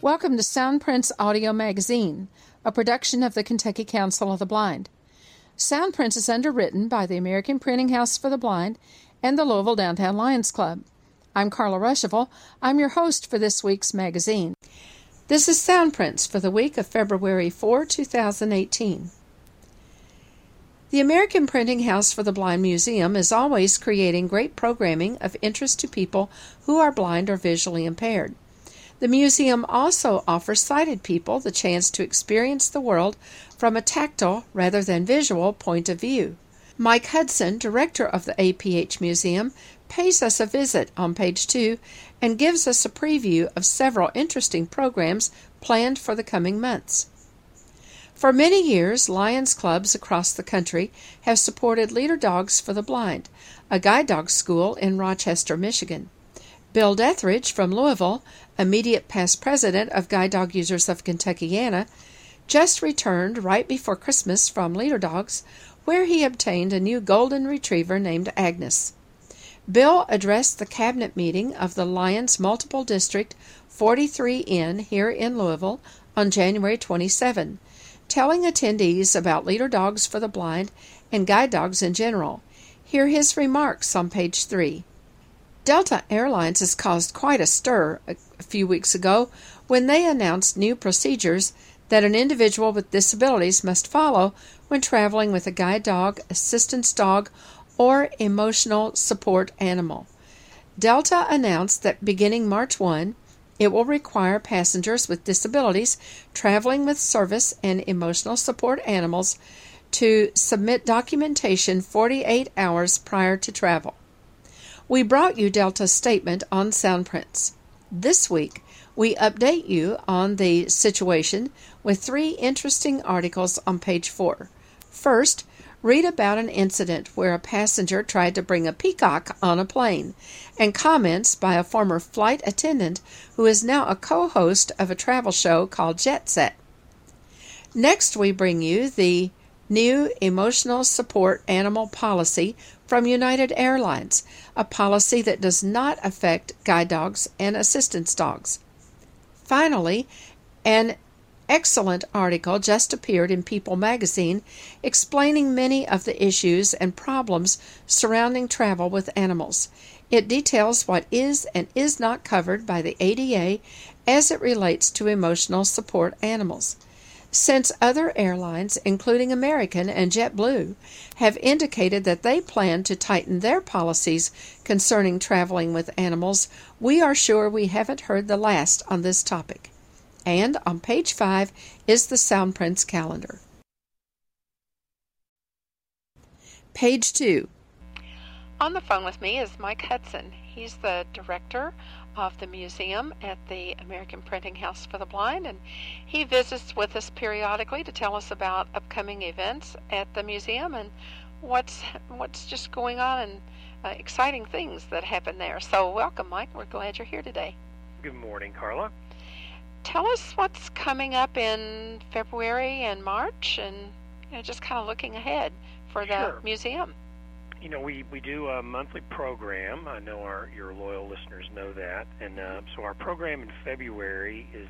Welcome to Soundprints Audio Magazine, a production of the Kentucky Council of the Blind. Soundprints is underwritten by the American Printing House for the Blind and the Louisville Downtown Lions Club. I'm Carla Ruschival. I'm your host for this week's magazine. This is Soundprints for the week of February 4, 2018. The American Printing House for the Blind Museum is always creating great programming of interest to people who are blind or visually impaired. The museum also offers sighted people the chance to experience the world from a tactile rather than visual point of view. Mike Hudson, director of the APH Museum, pays us a visit on page two and gives us a preview of several interesting programs planned for the coming months. For many years, Lions clubs across the country have supported Leader Dogs for the Blind, a guide dog school in Rochester, Michigan. Bill Dethridge from Louisville, immediate past president of Guide Dog Users of Kentuckiana, just returned right before Christmas from Leader Dogs, where he obtained a new golden retriever named Agnes. Bill addressed the cabinet meeting of the Lions Multiple District 43N here in Louisville on January 27, telling attendees about leader dogs for the blind and guide dogs in general. Hear his remarks on page 3. Delta Airlines has caused quite a stir a few weeks ago when they announced new procedures that an individual with disabilities must follow when traveling with a guide dog, assistance dog, or emotional support animal. Delta announced that beginning March 1, it will require passengers with disabilities traveling with service and emotional support animals to submit documentation 48 hours prior to travel. We brought you Delta's statement on Soundprints. This week, we update you on the situation with three interesting articles on page 4. First, read about an incident where a passenger tried to bring a peacock on a plane, and comments by a former flight attendant who is now a co host of a travel show called Jet Set. Next, we bring you the new emotional support animal policy from United Airlines, a policy that does not affect guide dogs and assistance dogs. Finally, an excellent article just appeared in People magazine explaining many of the issues and problems surrounding travel with animals. It details what is and is not covered by the ADA as it relates to emotional support animals. Since other airlines, including American and JetBlue, have indicated that they plan to tighten their policies concerning traveling with animals, we are sure we haven't heard the last on this topic. And on page 5 is the Soundprints calendar. Page 2. On the phone with me is Mike Hudson. He's the director of the museum at the American Printing House for the Blind, and he visits with us periodically to tell us about upcoming events at the museum and what's what's just going on and uh, exciting things that happen there. So, welcome, Mike. We're glad you're here today. Good morning, Carla. Tell us what's coming up in February and March, and you know, just kind of looking ahead for the sure. museum you know, we, we do a monthly program. I know our your loyal listeners know that, and uh, so our program in February is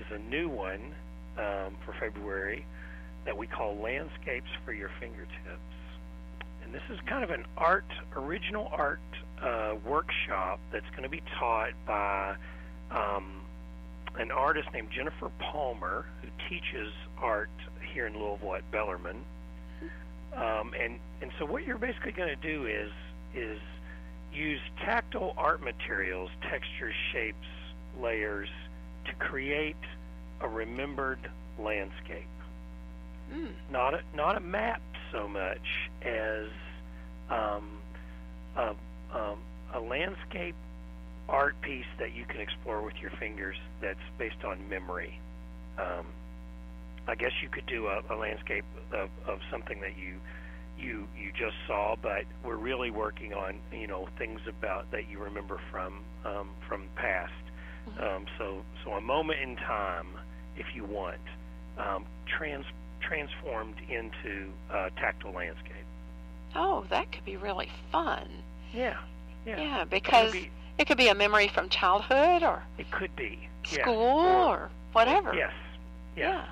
is a new one um, for February that we call Landscapes for Your Fingertips, and this is kind of an art, original art uh, workshop that's going to be taught by um, an artist named Jennifer Palmer who teaches art here in Louisville at Bellarmine um, and and so what you're basically going to do is is use tactile art materials, textures, shapes, layers to create a remembered landscape. Mm. Not a, not a map so much as um, a, um, a landscape art piece that you can explore with your fingers that's based on memory. Um, I guess you could do a, a landscape of, of something that you you you just saw, but we're really working on you know things about that you remember from um, from past. Um, so, so a moment in time, if you want, um, trans transformed into uh, tactile landscape. Oh, that could be really fun. Yeah, yeah. Yeah, because be, it could be a memory from childhood or it could be yeah. school Or- or whatever. Yes. Yeah.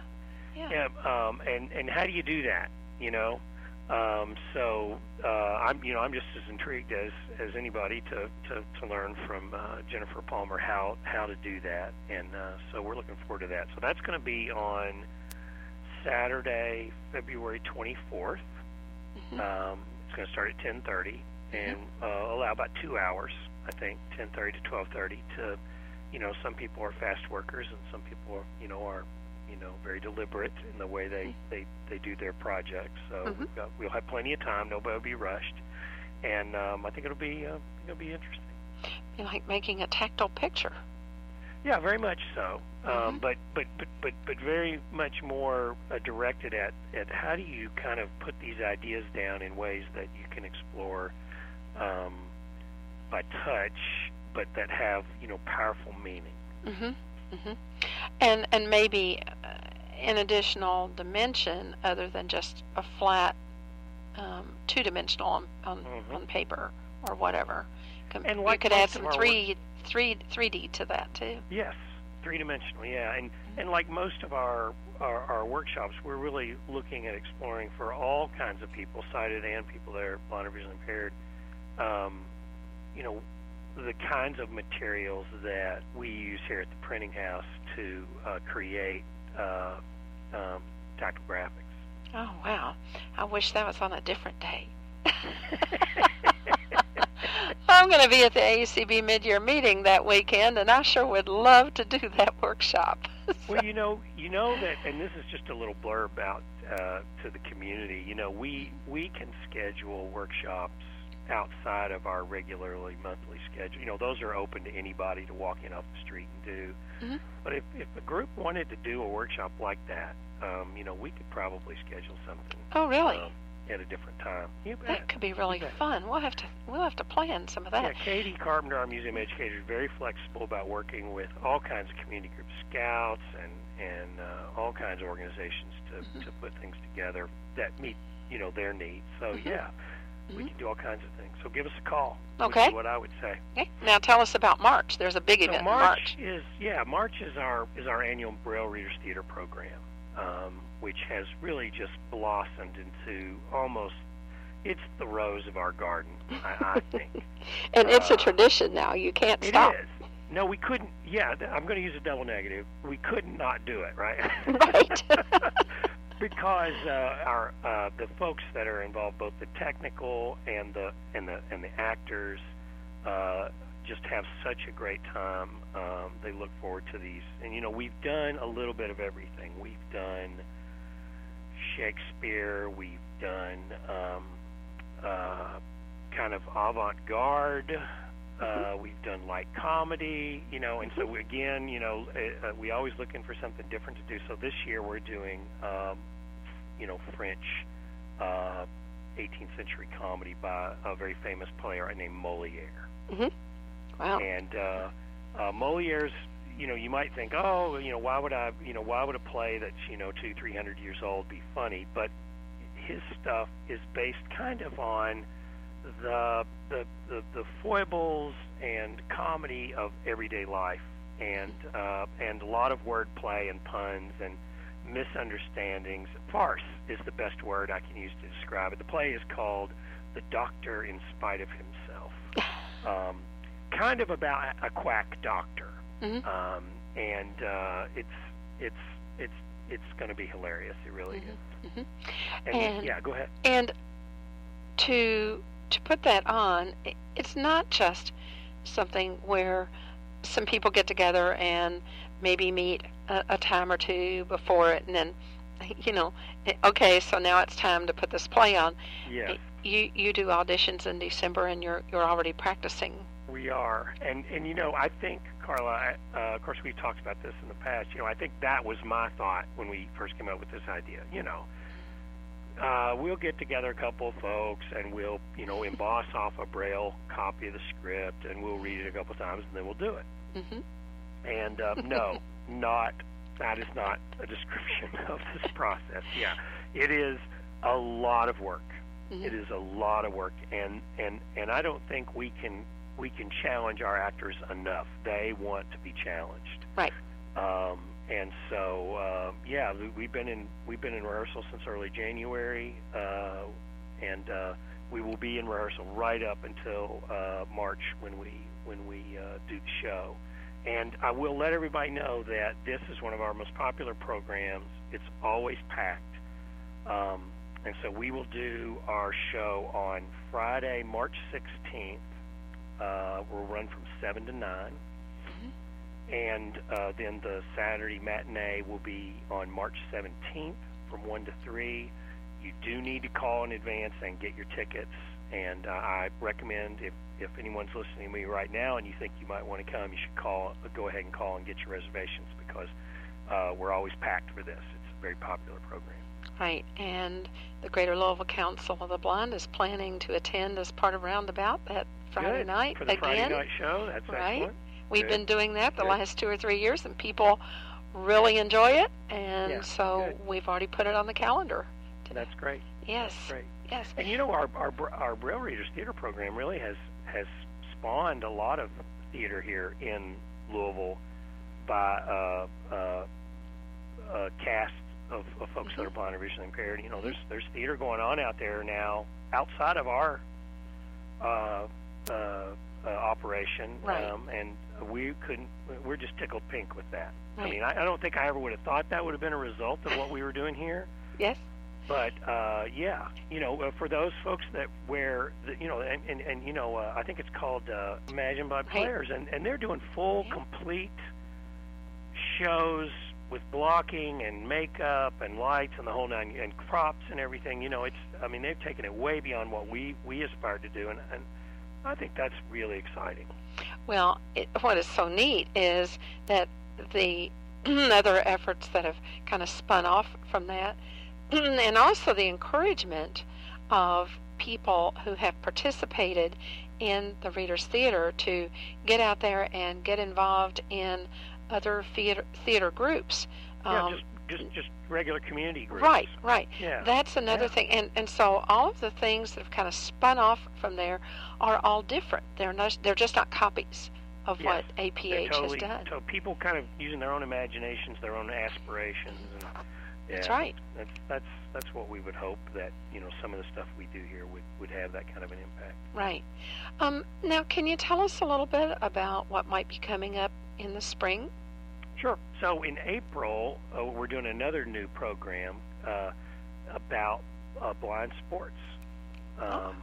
Yeah. Yeah. Yeah, um, and and how do you do that? You know, um, so uh, I'm you know I'm just as intrigued as as anybody to to, to learn from uh, Jennifer Palmer how how to do that, and uh, so we're looking forward to that. So that's going to be on Saturday, February 24th. Mhm. Um, it's going to start at 10:30 and uh, allow about two hours, I think, 10:30 to 12:30. To, you know, some people are fast workers and some people, are, you know, are, you know, very deliberate in the way they they they do their projects. So Mhm. we've got, we'll have plenty of time. Nobody will be rushed, and um, I think it'll be uh, it'll be interesting. Be like making a tactile picture. Yeah, very much so. Um, Mhm. but, but but but but very much more uh, directed at at how do you kind of put these ideas down in ways that you can explore um, by touch, but that have you know powerful meaning. Mhm. Mhm. And and maybe uh, an additional dimension other than just a flat um, two-dimensional on on, Mhm. on paper or whatever. Com- And you could add some our work- three three three D to that too. Yes, three dimensional. Yeah, and and like most of our, our our workshops, we're really looking at exploring for all kinds of people, sighted and people that are blind or visually impaired. Um, you know, the kinds of materials that we use here at the printing house to uh, create uh, um, tactile graphics. Oh wow! I wish that was on a different day. I'm going to be at the AUCB mid-year meeting that weekend, and I sure would love to do that workshop. well, you know, you know that, and this is just a little blurb out uh, to the community. You know, we we can schedule workshops outside of our regularly monthly schedule. You know, those are open to anybody to walk in off the street and do. Mhm. But if if a group wanted to do a workshop like that, um, you know, we could probably schedule something oh, really? um, at a different time. You bet. that could be really fun. We'll have to we'll have to plan some of that. Yeah. Katie Carpenter, our museum educator, is very flexible about working with all kinds of community groups, scouts, and and uh, all kinds of organizations to, Mm-hmm. to put things together that meet you know their needs. So Mhm. yeah, we Mhm. can do all kinds of things. So give us a call. Okay. what I would say. Okay. Now tell us about March. There's a big So event March, March. is yeah, March is our is our annual Braille Readers Theater program, um, which has really just blossomed into almost it's the rose of our garden. I, I think. and it's a uh, tradition now. You can't stop. It is. No, we couldn't. Yeah, I'm going to use a double negative. We could not do it, right? Right. because uh, our uh, the folks that are involved, both the technical and the and the and the actors, uh, just have such a great time. Um, they look forward to these, and you know, we've done a little bit of everything. We've done Shakespeare. We've done um, uh, kind of avant-garde. Uh, we've done light comedy, you know, and so we, again, you know, uh, uh, we always looking for something different to do. So this year we're doing, um, you know, French uh, 18th century comedy by a very famous playwright named Moliere. Wow. And uh, uh, Moliere's, you know, you might think, oh, you know, why would I, you know, why would a play that's you know two, three hundred years old be funny? But his stuff is based kind of on the the the, the foibles and comedy of everyday life, and uh, and a lot of wordplay and puns and misunderstandings. Farce is the best word I can use to describe it. The play is called "The Doctor in Spite of Himself." Um, kind of about a quack doctor, Mhm. um, and uh, it's it's it's it's going to be hilarious. It really is. Mhm. And, And- yeah, go ahead. And to to put that on, it's not just something where some people get together and maybe meet a, a time or two before it, and then you know, okay, so now it's time to put this play on. Yes, You you do auditions in December, and you're you're already practicing. we are, and and you know, I think Carla. Uh, of course, we've talked about this in the past. You know, I think that was my thought when we first came up with this idea. You know. Uh, we'll get together a couple of folks and we'll, you know, emboss off a braille copy of the script and we'll read it a couple of times and then we'll do it. hmm And uh, no, not that is not a description of this process. Yeah, it is a lot of work. Mhm. It is a lot of work, and and and I don't think we can we can challenge our actors enough. They want to be challenged. Right. Um, and so uh, yeah, we- we've been in we've been in rehearsal since early January, uh, and uh, we will be in rehearsal right up until uh, March when we when we uh, do the show. And I will let everybody know that this is one of our most popular programs. It's always packed. Um, and so we will do our show on Friday, March 16th. Uh, we'll run from 7 to 9. And uh, then the Saturday matinee will be on March 17th from 1 to 3. You do need to call in advance and get your tickets. And uh, I recommend if, if anyone's listening to me right now and you think you might want to come, you should call. Go ahead and call and get your reservations because uh, we're always packed for this. It's a very popular program. Right, and the Greater Louisville Council of the Blind is planning to attend as part of Roundabout that Friday Good. night for the again. Friday night show. That's right? excellent. We've Good. been doing that the Good. last two or three years, and people really enjoy it, and Yeah, so we've already put it on the calendar. That's great. Yes, That's great. Yes. And you know, our our Br- our Braille Readers Theater program really has has spawned a lot of theater here in Louisville by uh, uh, a cast of, of folks that are Mm-hmm. blind or visually impaired. You know, there's there's theater going on out there now outside of our uh, uh, uh, operation, Right. um, and we couldn't. We're just tickled pink with that. I mean, I, I don't think I ever would have thought that would have been a result of what we were doing here. Yes, But uh, yeah, you know, uh, for those folks that wear, the, you know, and, and, and you know, uh, I think it's called uh, Imagine Blind Players, and, and they're doing full, complete shows with blocking and makeup and lights and the whole nine, and props and everything. You know, it's, I mean, they've taken it way beyond what we we aspired to do, and, and I think that's really exciting. Well, it, what is so neat is that the other efforts that have kind of spun off from that, and also the encouragement of people who have participated in the Readers Theater to get out there and get involved in other theater, theater groups. yeah, Um, just just just regular community groups. right, right. Yeah. That's another Yeah. thing, and and so all of the things that have kind of spun off from there are all different. They're not. They're just not copies of Yes, what APH totally, has done. So people kind of using their own imaginations, their own aspirations, and yeah, That's right. That's that's that's what we would hope that you know some of the stuff we do here would would have that kind of an impact. Right. Um, now, can you tell us a little bit about what might be coming up in the spring? Sure. So in April, uh, we're doing another new program uh, about uh, blind sports. Um,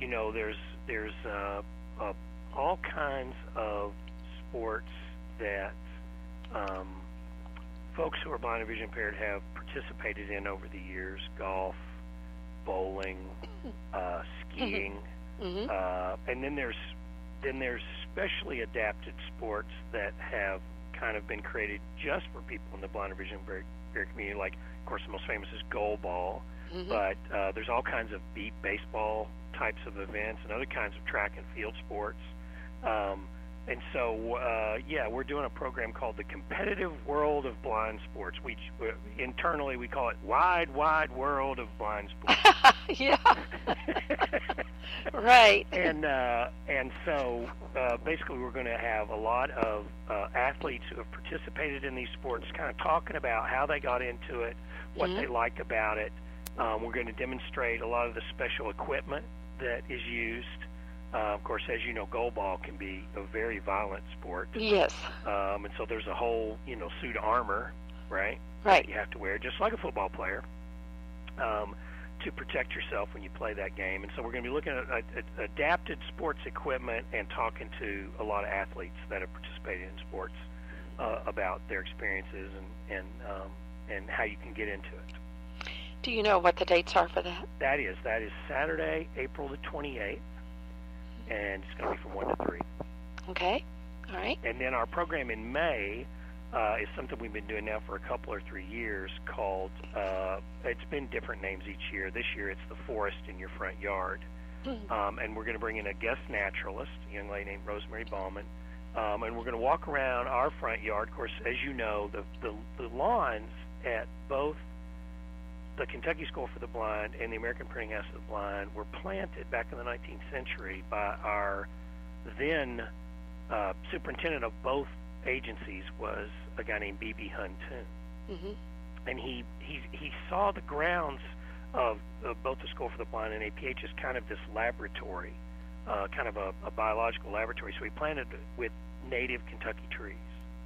You know, there's there's uh, uh, all kinds of sports that um, folks who are blind and vision impaired have participated in over the years: golf, bowling, uh, skiing. Mm-hmm. Uh, and then there's then there's specially adapted sports that have kind of been created just for people in the blind or vision impaired community. Like, of course, the most famous is goalball, hmm but uh, there's all kinds of beat baseball types of events and other kinds of track and field sports. Um, and so, uh, yeah, we're doing a program called the Competitive World of Blind Sports. We uh, internally we call it Wide Wide World of Blind Sports. yeah. right. and uh, and so uh, basically, we're going to have a lot of uh, athletes who have participated in these sports, kind of talking about how they got into it, what Mhm. they like about it. Um, we're going to demonstrate a lot of the special equipment that is used. Uh, of course, as you know, goalball can be a very violent sport, Yes. um, and so there's a whole you know suit of armor, right? Right. you have to wear, just like a football player, um, to protect yourself when you play that game. And so we're going to be looking at, at, at adapted sports equipment and talking to a lot of athletes that have participated in sports uh, about their experiences and and um, and how you can get into it. Do you know what the dates are for that? That is that is Saturday, April the 28th, and it's going to be from one to three. Okay. All right. And then our program in May uh, is something we've been doing now for a couple or three years called, uh, it's been different names each year. This year it's The Forest in Your Front Yard. Mhm. Um, and we're going to bring in a guest naturalist, a young lady named Rosemary Bauman, Um, and we're going to walk around our front yard. Of course, as you know, the, the, the lawns at both the Kentucky School for the Blind and the American Printing House for the Blind were planted back in the 19th century by our then uh, superintendent of both agencies was a guy named B.B. Huntoon. Mm-hmm. And he, he, he saw the grounds of, of both the School for the Blind and APH as kind of this laboratory, uh, kind of a, a biological laboratory. So he planted with native Kentucky trees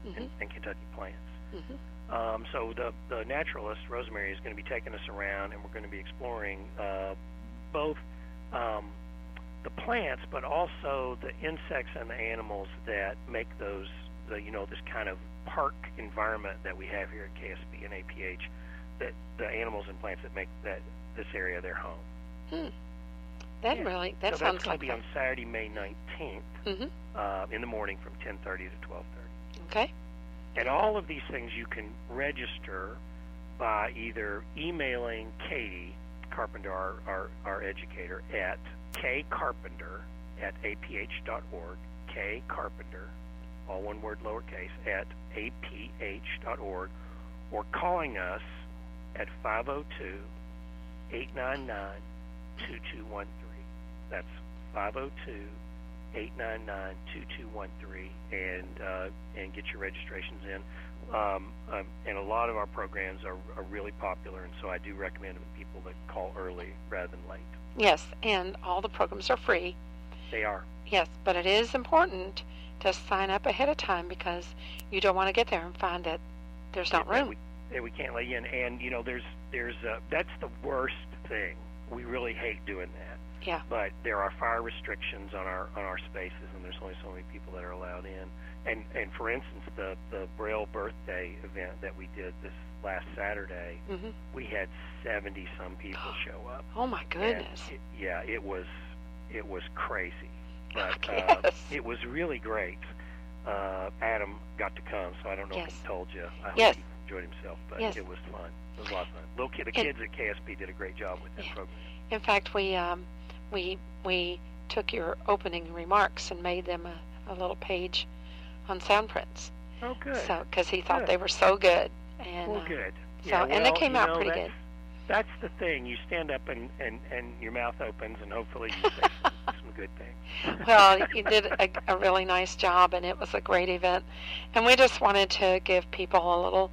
Mm-hmm. and, and Kentucky plants. Mm-hmm. Um, so the the naturalist Rosemary is going to be taking us around, and we're going to be exploring uh, both um, the plants, but also the insects and the animals that make those the you know this kind of park environment that we have here at KSB and APH. That the animals and plants that make that this area their home. Hmm. That Yeah. really that so sounds that's going like to be on Saturday, May 19th, Mm-hmm. uh, in the morning from 10:30 to 12:30. Okay. And all of these things you can register by either emailing Katie Carpenter, our, our, our educator, at kcarpenter at aph.org, kcarpenter, all one word lowercase, at aph.org, or calling us at 502 899 2213. That's 502 899 2213 and uh, and get your registrations in. Um, um, and a lot of our programs are, are really popular, and so I do recommend it people that call early rather than late. Yes, and all the programs are free. They are. Yes, but it is important to sign up ahead of time because you don't want to get there and find that there's not that room. We, that we can't let you in, and you know, there's there's uh, that's the worst thing. We really hate doing that. Yeah. But there are fire restrictions on our on our spaces, and there's only so many people that are allowed in. And and for instance, the the Braille birthday event that we did this last Saturday, hmm we had 70 some people show up. Oh my goodness. it- yeah, it was it was crazy, but uh, it was really great. Uh, Adam got to come, so I don't know Yes. if he told you. I hope Yes. he enjoyed himself, but Yes. it was fun. It was a lot of fun. Little kid, the And- kids at KSB did a great job with that Yeah. program. In fact, we um, we we took your opening remarks and made them a, a little page on Soundprints. Oh, good. So because he thought Good. they were so good. And well, uh, good. so- yeah, and they came out know, pretty that's, good. That's the thing. You stand up and, and, and your mouth opens, and hopefully you say some, some good things. well, you did a, a really nice job, and it was a great event. And we just wanted to give people a little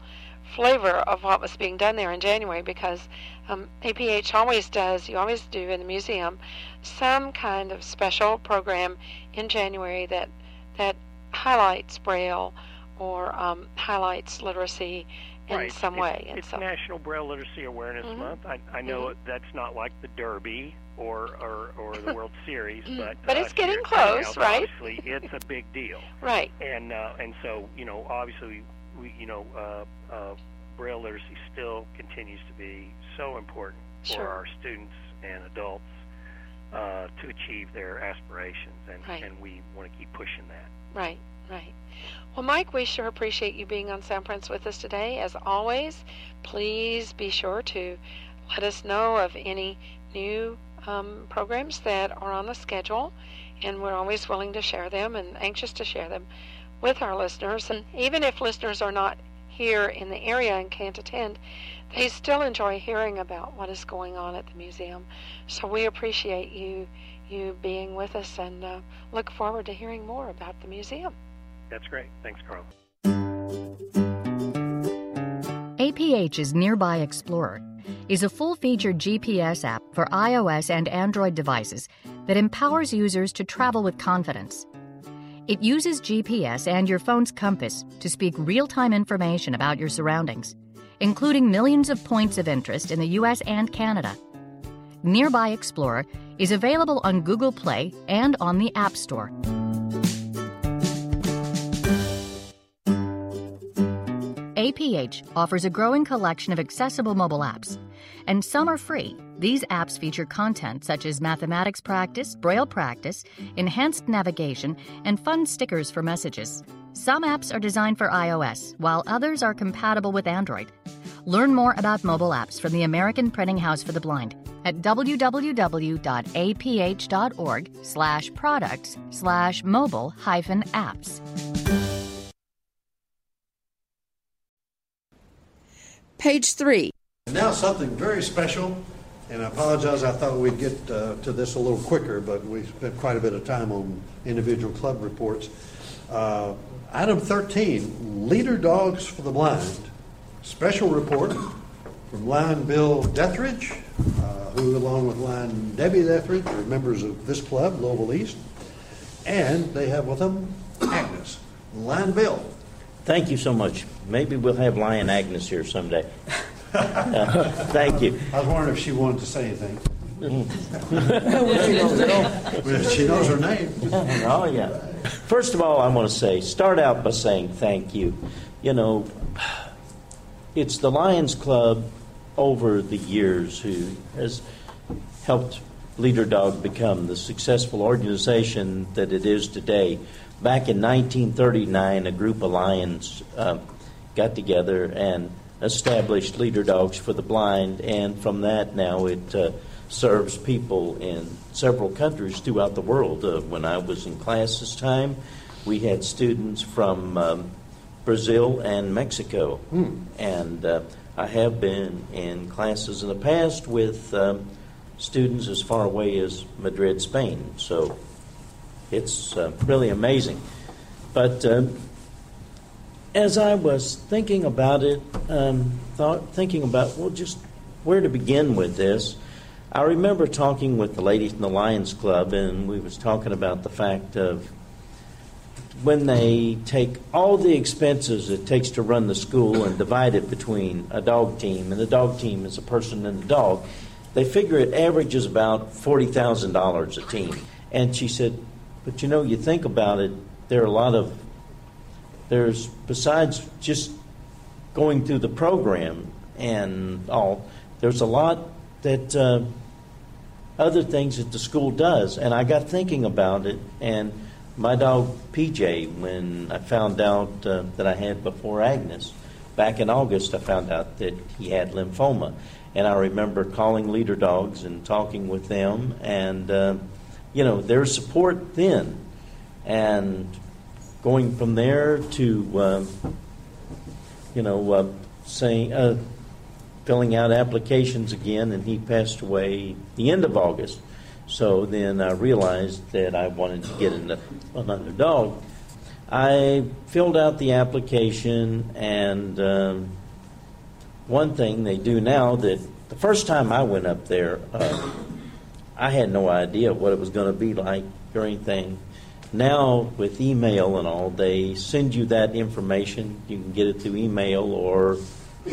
flavor of what was being done there in January because um, APH always does, you always do in the museum, some kind of special program in January that that highlights Braille or um, highlights literacy in right. some it's, way. And It's so, National Braille Literacy Awareness Mhm. Month. I, I know it, that's not like the Derby or, or, or the World Series, Mm, but but uh, it's getting here at Printing close, right? Obviously, it's a big deal, right, and uh, and so you know, obviously, we you know, uh, uh, Braille literacy still continues to be so important for Sure. our students and adults uh, to achieve their aspirations, and Right. and we want to keep pushing that. right, right. Well, Mike, we sure appreciate you being on Soundprints with us today. As always, please be sure to let us know of any new um, programs that are on the schedule, and we're always willing to share them and anxious to share them with our listeners. And even if listeners are not here in the area and can't attend, they still enjoy hearing about what is going on at the museum. So we appreciate you you being with us and uh, look forward to hearing more about the museum. That's great. Thanks, Carl. APH's Nearby Explorer is a full featured GPS app for iOS and Android devices that empowers users to travel with confidence. It uses GPS and your phone's compass to speak real time information about your surroundings, including millions of points of interest in the US and Canada. Nearby Explorer is available on Google Play and on the App Store. APH offers a growing collection of accessible mobile apps, and some are free. These apps feature content such as mathematics practice, braille practice, enhanced navigation, and fun stickers for messages. Some apps are designed for iOS, while others are compatible with Android. Learn more about mobile apps from the American Printing House for the Blind at www.aph.org slash products slash mobile hyphen apps. Page 3. Now something very special, and I apologize, I thought we'd get uh, to this a little quicker, but we spent quite a bit of time on individual club reports. Uh, Item 13, Leader Dogs for the Blind. Special report from Lion Bill Dethridge, uh, who along with Lion Debbie Dethridge are members of this club, Louisville East. And they have with them Agnes. Lion Bill. Thank you so much. Maybe we'll have Lion Agnes here someday. Uh, thank you. I was wondering if she wanted to say anything. She knows her name. Oh, yeah. First of all, I want to say, start out by saying thank you. You know, it's the Lions Club over the years who has helped Leader Dog become the successful organization that it is today. Back in 1939, a group of Lions uh, got together and established Leader Dogs for the Blind, and from that now it uh, serves people in several countries throughout the world. Uh, when I was in class this time, we had students from um, Brazil and Mexico, Hmm. and uh, I have been in classes in the past with um, students as far away as Madrid, Spain. So it's uh, really amazing. But um, as I was thinking about it, um, thought, thinking about, well, just where to begin with this, I remember talking with the ladies in the Lions Club, and we was talking about the fact of when they take all the expenses it takes to run the school and divide it between a dog team, and the dog team is a person and a dog, they figure it averages about $40,000 a team. And she said, but you know, you think about it, there are a lot of there's besides just going through the program and all, there's a lot that uh, other things that the school does. And I got thinking about it, and my dog PJ, when I found out uh, that I had before Agnes, back in August, I found out that he had lymphoma. And I remember calling leader dogs and talking with them, and uh, you know, their support then. And going from there to, um, you know, uh, saying, uh, filling out applications again, and he passed away the end of August. So then I realized that I wanted to get an- another dog. I filled out the application, and um, one thing they do now that the first time I went up there, uh, I had no idea what it was going to be like or anything. Now, with email and all, they send you that information. You can get it through email or,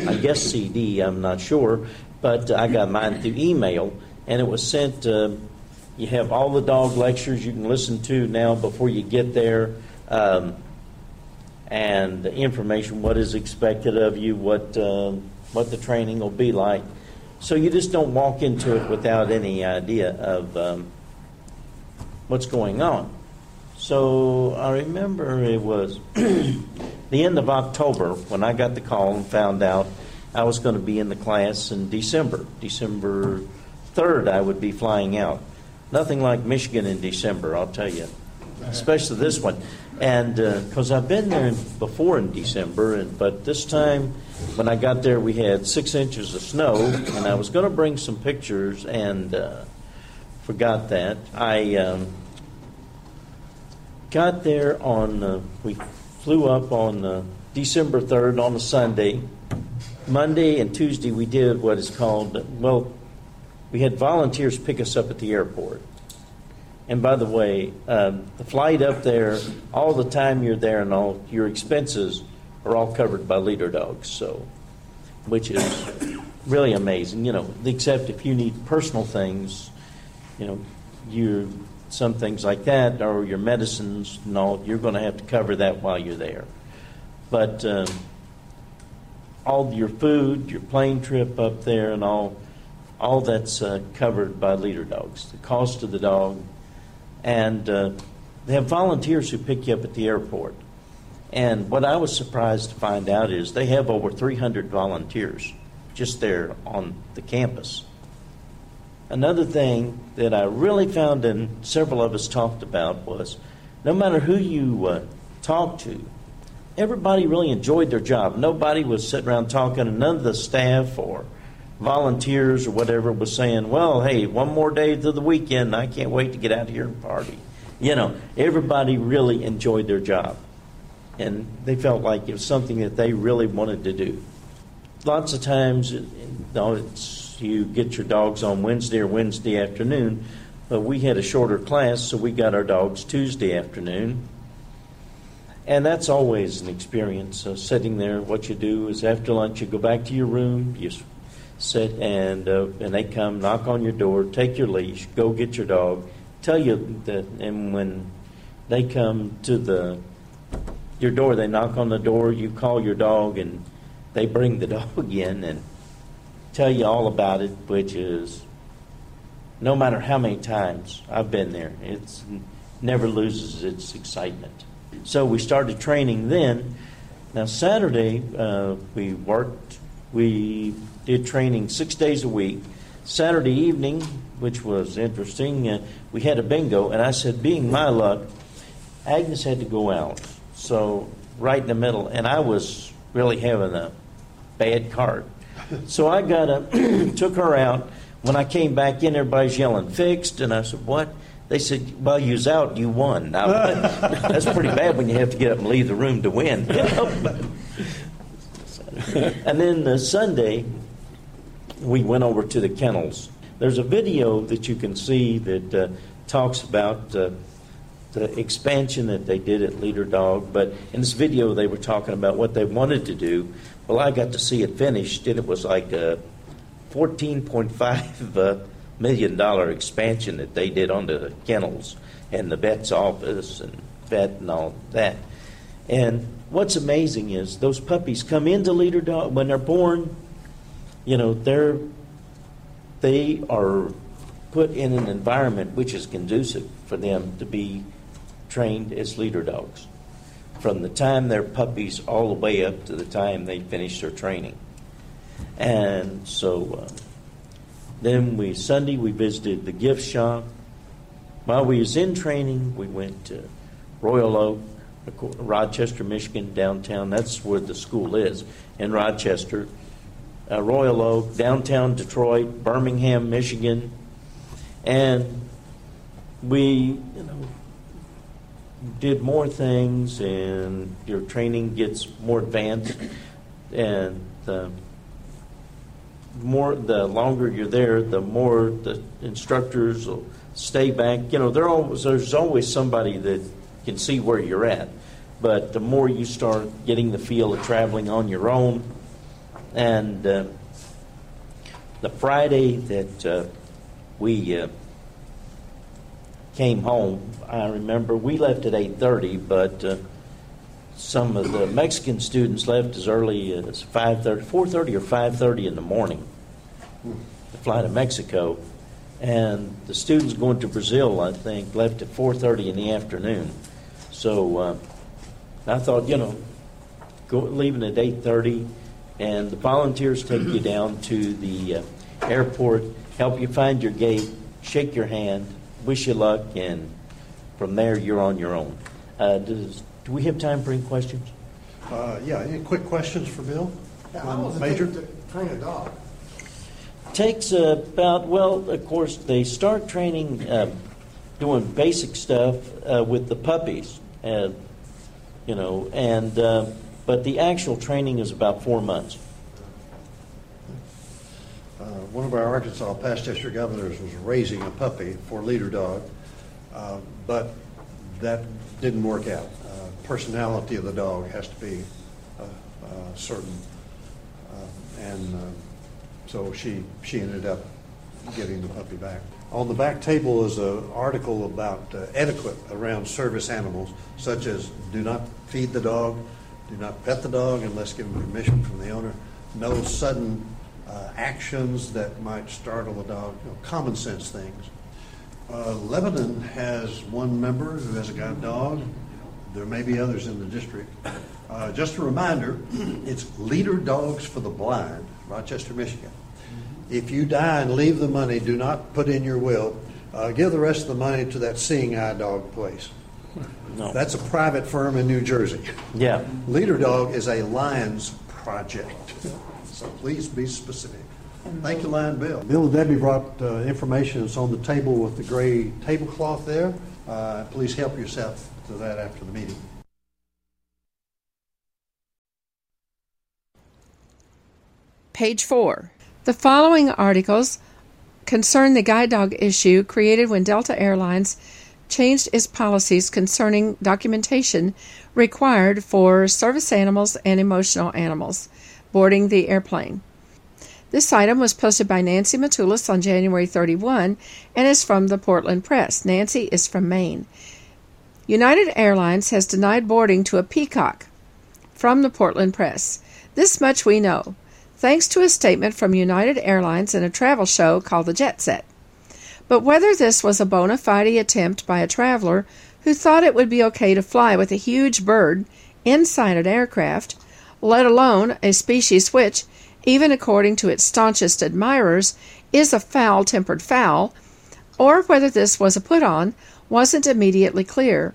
I guess, CD, I'm not sure. But I got mine through email, and it was sent. Uh, you have all the dog lectures you can listen to now before you get there, um, and the information, what is expected of you, what, uh, what the training will be like. So you just don't walk into it without any idea of um, what's going on. So I remember it was the end of October when I got the call and found out I was going to be in the class in December. December 3rd, I would be flying out. Nothing like Michigan in December, I'll tell you, especially this one. And because I've been there before in December, and, but this time when I got there, we had six inches of snow, and I was going to bring some pictures and uh, forgot that. I. Um, got there on, uh, we flew up on uh, December 3rd on a Sunday. Monday and Tuesday we did what is called, well, we had volunteers pick us up at the airport. And by the way, um, the flight up there, all the time you're there and all your expenses are all covered by leader dogs, so, which is really amazing, you know, except if you need personal things, you know, you some things like that, or your medicines and all, you're going to have to cover that while you're there. But um, all your food, your plane trip up there, and all, all that's uh, covered by leader dogs. The cost of the dog, and uh, they have volunteers who pick you up at the airport. And what I was surprised to find out is they have over 300 volunteers just there on the campus. Another thing that I really found and several of us talked about was no matter who you uh, talked to, everybody really enjoyed their job. Nobody was sitting around talking, and none of the staff or volunteers or whatever was saying, well, hey, one more day to the weekend. I can't wait to get out here and party. You know, everybody really enjoyed their job. And they felt like it was something that they really wanted to do. Lots of times, you know, it's, you get your dogs on Wednesday or Wednesday afternoon, but we had a shorter class, so we got our dogs Tuesday afternoon. And that's always an experience. So sitting there, what you do is after lunch, you go back to your room, you sit, and uh, and they come knock on your door, take your leash, go get your dog, tell you that, and when they come to the your door, they knock on the door, you call your dog, and they bring the dog in and tell you all about it, which is no matter how many times I've been there, it never loses its excitement. So we started training then. Now Saturday uh, we worked, we did training six days a week. Saturday evening, which was interesting, uh, we had a bingo, and I said, being my luck, Agnes had to go out, so right in the middle, and I was really having a bad cart. So I got a, took her out. When I came back in, everybody's yelling, fixed, and I said, what? They said, well, you was out, you won. Now, that's pretty bad when you have to get up and leave the room to win. and then uh, Sunday, we went over to the kennels. There's a video that you can see that uh, talks about uh, the expansion that they did at Leader Dog. But in this video, they were talking about what they wanted to do. Well, I got to see it finished, and it was like a 14.5 uh, million dollar expansion that they did on the kennels and the vet's office and vet and all that. And what's amazing is those puppies come into Leader Dog when they're born you know, they're they are put in an environment which is conducive for them to be trained as leader dogs from the time they're puppies all the way up to the time they finish their training. And so uh, then we Sunday we visited the gift shop. While we was in training, we went to Royal Oak, Rochester, Michigan, downtown. That's where the school is in Rochester uh, Royal Oak, downtown Detroit, Birmingham, Michigan, and we, you know, did more things, and your training gets more advanced, and the more the longer you're there, the more the instructors will stay back. You know, always, there's always somebody that can see where you're at, but the more you start getting the feel of traveling on your own and uh, the Friday that uh, we uh, came home, I remember we left at 8:30, but uh, some of the Mexican students left as early as 5:30, 4:30 or 5:30 in the morning to fly to Mexico, and the students going to Brazil, I think, left at 4:30 in the afternoon. So uh, I thought, you know, go, leaving at 8:30 and the volunteers take you down to the uh, airport, help you find your gate, shake your hand, wish you luck, and from there you're on your own. Uh, does, do we have time for any questions? Uh, yeah, any quick questions for Bill? Yeah, how long does Major? it take to train a dog? Takes about, well, of course, they start training, uh, doing basic stuff uh, with the puppies, uh, you know, and uh, but the actual training is about four months. Uh, one of our Arkansas past district governors was raising a puppy for leader dog, uh, but that didn't work out. Uh, personality of the dog has to be uh, uh, certain, uh, and so she she ended up getting the puppy back. On the back table is an article about etiquette around service animals, such as do not feed the dog, do not pet the dog unless given permission from the owner. No sudden uh, actions that might startle the dog. You know, common sense things. Uh, Lebanon has one member who has a guide dog. There may be others in the district. Uh, just a reminder, it's Leader Dogs for the Blind, Rochester, Michigan. if you die and leave the money, do not put in your will. Uh, give the rest of the money to that Seeing Eye Dog place. No. That's a private firm in New Jersey. Yeah. Leader Dog is a Lions project. So please be specific. Thank you, Lion Bill. Bill and Debbie brought uh, information that's on the table with the gray tablecloth there. Uh, Please help yourself to that after the meeting. Page 4. The following articles concern the guide dog issue created when Delta Airlines changed its policies concerning documentation required for service animals and emotional animals boarding the airplane. This item was posted by Nancy Matulis on January 31 and is from the Portland Press. Nancy is from Maine. United Airlines has denied boarding to a peacock from the Portland Press. This much we know, thanks to a statement from United Airlines in a travel show called the Jet Set. But whether this was a bona fide attempt by a traveler who thought it would be okay to fly with a huge bird inside an aircraft, let alone a species which, even according to its staunchest admirers, is a foul tempered fowl, or whether this was a put on, wasn't immediately clear.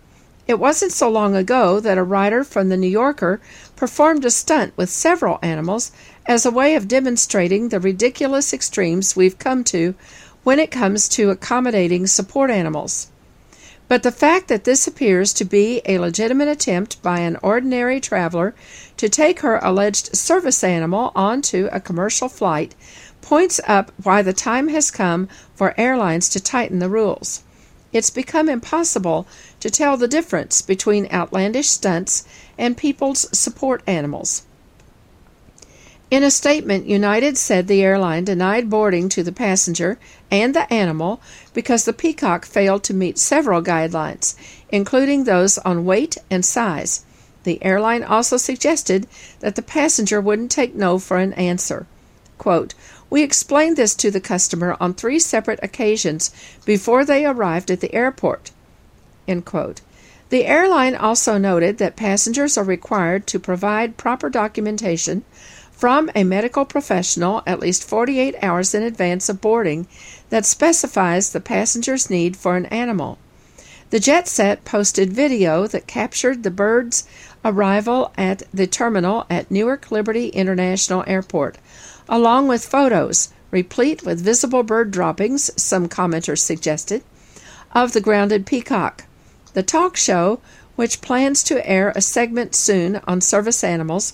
It wasn't so long ago that a writer from the New Yorker performed a stunt with several animals as a way of demonstrating the ridiculous extremes we've come to when it comes to accommodating support animals. But the fact that this appears to be a legitimate attempt by an ordinary traveler to take her alleged service animal onto a commercial flight points up why the time has come for airlines to tighten the rules. It's become impossible to tell the difference between outlandish stunts and people's support animals. In a statement, United said the airline denied boarding to the passenger and the animal because the peacock failed to meet several guidelines, including those on weight and size. The airline also suggested that the passenger wouldn't take no for an answer. Quote, we explained this to the customer on three separate occasions before they arrived at the airport. The airline also noted that passengers are required to provide proper documentation from a medical professional at least 48 hours in advance of boarding that specifies the passenger's need for an animal. The jet set posted video that captured the bird's arrival at the terminal at Newark Liberty International Airport, along with photos, replete with visible bird droppings, some commenters suggested, of the grounded peacock. The talk show, which plans to air a segment soon on service animals,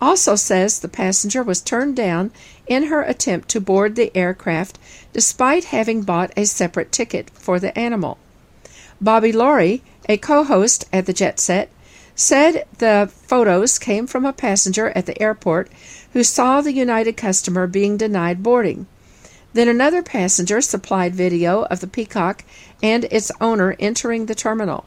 also says the passenger was turned down in her attempt to board the aircraft despite having bought a separate ticket for the animal. Bobby Laurie, a co host at the Jet Set, said the photos came from a passenger at the airport who saw the United customer being denied boarding. Then another passenger supplied video of the peacock and its owner entering the terminal.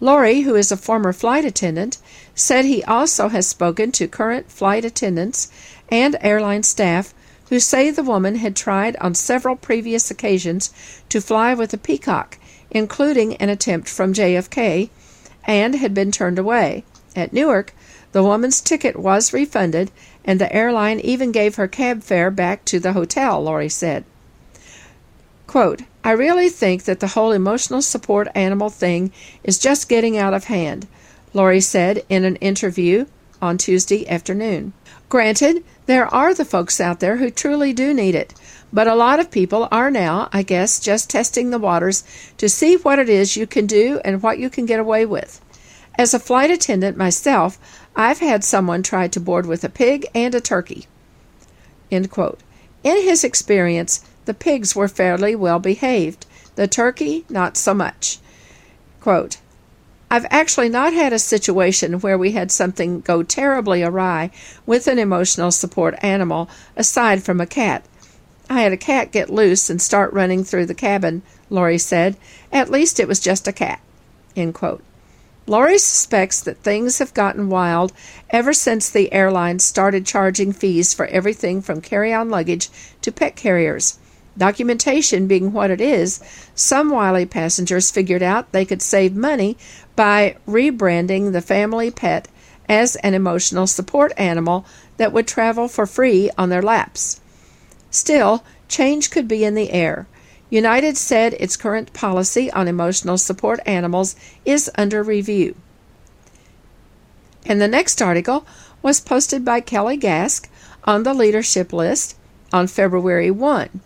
Laurie, who is a former flight attendant, said he also has spoken to current flight attendants and airline staff who say the woman had tried on several previous occasions to fly with a peacock, including an attempt from JFK, and had been turned away. At Newark, the woman's ticket was refunded, and the airline even gave her cab fare back to the hotel, Laurie said. Quote, I really think that the whole emotional support animal thing is just getting out of hand, Laurie said in an interview on Tuesday afternoon. Granted, there are the folks out there who truly do need it, but a lot of people are now, I guess, just testing the waters to see what it is you can do and what you can get away with. As a flight attendant myself, I've had someone try to board with a pig and a turkey. In his experience, the pigs were fairly well behaved, the turkey not so much. Quote, I've actually not had a situation where we had something go terribly awry with an emotional support animal aside from a cat. I had a cat get loose and start running through the cabin, Laurie said. At least it was just a cat. End quote. Laurie suspects that things have gotten wild ever since the airlines started charging fees for everything from carry on luggage to pet carriers. Documentation being what it is, some wily passengers figured out they could save money by rebranding the family pet as an emotional support animal that would travel for free on their laps. Still, change could be in the air. United said its current policy on emotional support animals is under review. And the next article was posted by Kelly Gask on the leadership list on February 1.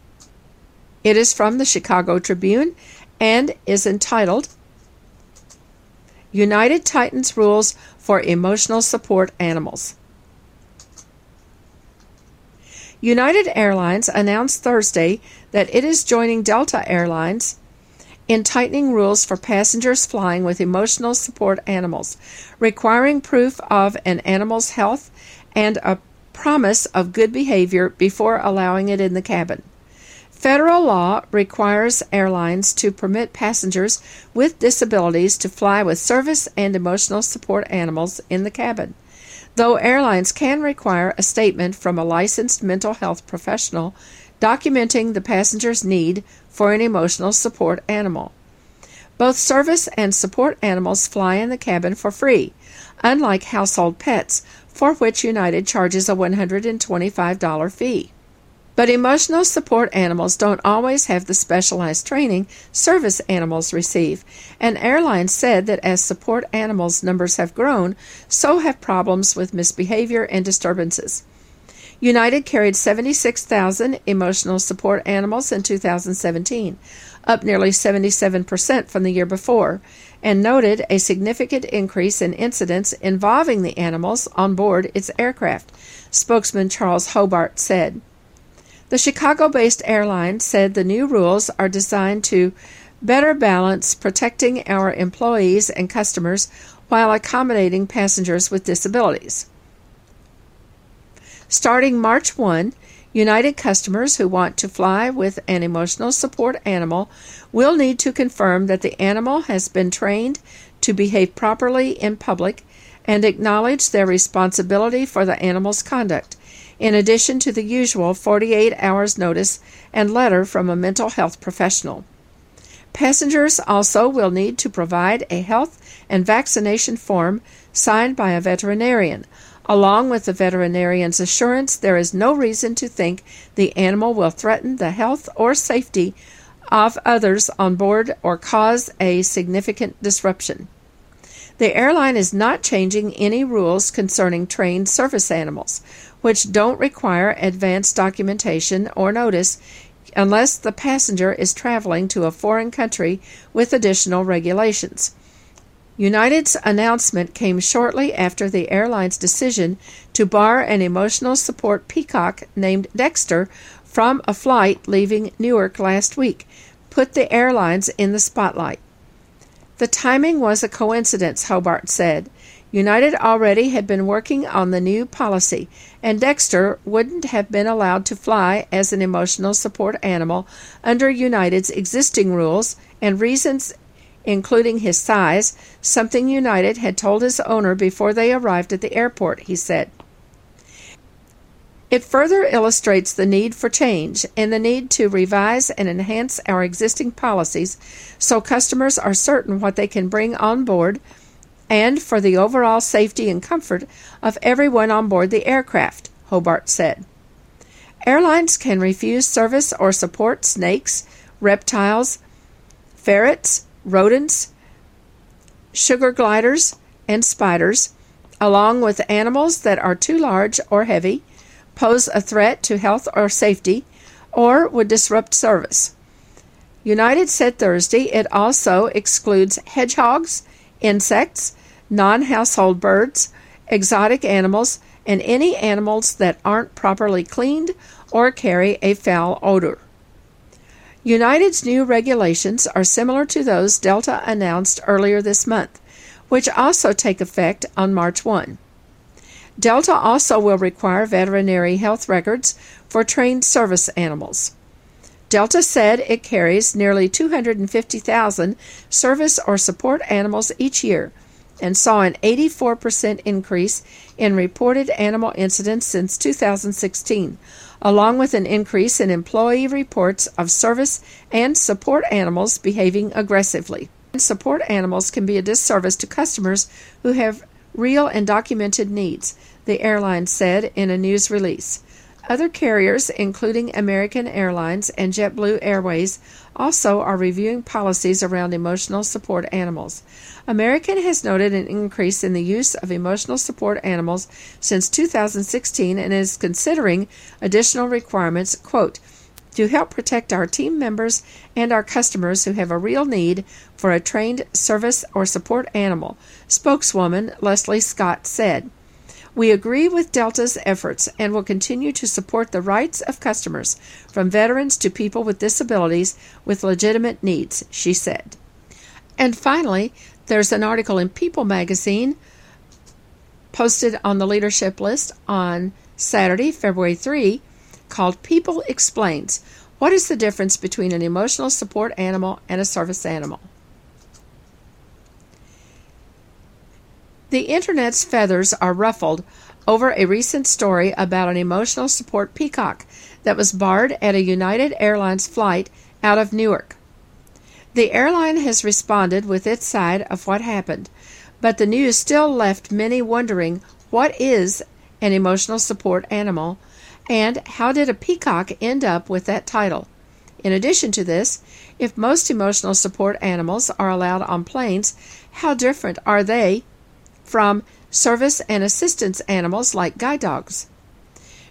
It is from the Chicago Tribune and is entitled United Titans Rules for Emotional Support Animals. United Airlines announced Thursday that it is joining Delta Airlines in tightening rules for passengers flying with emotional support animals, requiring proof of an animal's health and a promise of good behavior before allowing it in the cabin. Federal law requires airlines to permit passengers with disabilities to fly with service and emotional support animals in the cabin, though airlines can require a statement from a licensed mental health professional documenting the passenger's need for an emotional support animal. Both service and support animals fly in the cabin for free, unlike household pets, for which United charges a $125 fee. But emotional support animals don't always have the specialized training service animals receive, and airlines said that as support animals' numbers have grown, so have problems with misbehavior and disturbances. United carried 76,000 emotional support animals in 2017, up nearly 77% from the year before, and noted a significant increase in incidents involving the animals on board its aircraft, spokesman Charles Hobart said. The Chicago based airline said the new rules are designed to better balance protecting our employees and customers while accommodating passengers with disabilities. Starting March 1, United customers who want to fly with an emotional support animal will need to confirm that the animal has been trained to behave properly in public and acknowledge their responsibility for the animal's conduct, in addition to the usual 48 hours notice and letter from a mental health professional. Passengers also will need to provide a health and vaccination form signed by a veterinarian, along with the veterinarian's assurance there is no reason to think the animal will threaten the health or safety of others on board or cause a significant disruption. The airline is not changing any rules concerning trained service animals, which don't require advance documentation or notice unless the passenger is traveling to a foreign country with additional regulations. United's announcement came shortly after the airline's decision to bar an emotional support peacock named Dexter from a flight leaving Newark last week, put the airlines in the spotlight. The timing was a coincidence, Hobart said. United already had been working on the new policy, and Dexter wouldn't have been allowed to fly as an emotional support animal under United's existing rules and reasons, including his size, something United had told his owner before they arrived at the airport, he said. It further illustrates the need for change and the need to revise and enhance our existing policies so customers are certain what they can bring on board and for the overall safety and comfort of everyone on board the aircraft, Hobart said. Airlines can refuse service or support snakes, reptiles, ferrets, rodents, sugar gliders, and spiders, along with animals that are too large or heavy, pose a threat to health or safety, or would disrupt service. United said Thursday it also excludes hedgehogs, insects, non household birds, exotic animals, and any animals that aren't properly cleaned or carry a foul odor. United's new regulations are similar to those Delta announced earlier this month, which also take effect on March 1. Delta also will require veterinary health records for trained service animals. Delta said it carries nearly 250,000 service or support animals each year and saw an 84% increase in reported animal incidents since 2016, along with an increase in employee reports of service and support animals behaving aggressively. Support animals can be a disservice to customers who have real and documented needs, the airline said in a news release. Other carriers, including American Airlines and JetBlue Airways, also are reviewing policies around emotional support animals. American has noted an increase in the use of emotional support animals since 2016 and is considering additional requirements, quote, to help protect our team members and our customers who have a real need for a trained service or support animal, spokeswoman Leslie Scott said. We agree with Delta's efforts and will continue to support the rights of customers, from veterans to people with disabilities with legitimate needs, she said. And finally, there's an article in People magazine posted on the leadership list on Saturday, February 3, called People Explains What is the difference between an emotional support animal and a service animal? The Internet's feathers are ruffled over a recent story about an emotional support peacock that was barred at a United Airlines flight out of Newark. The airline has responded with its side of what happened, but the news still left many wondering what is an emotional support animal and how did a peacock end up with that title. In addition to this, if most emotional support animals are allowed on planes, how different are they from service and assistance animals like guide dogs.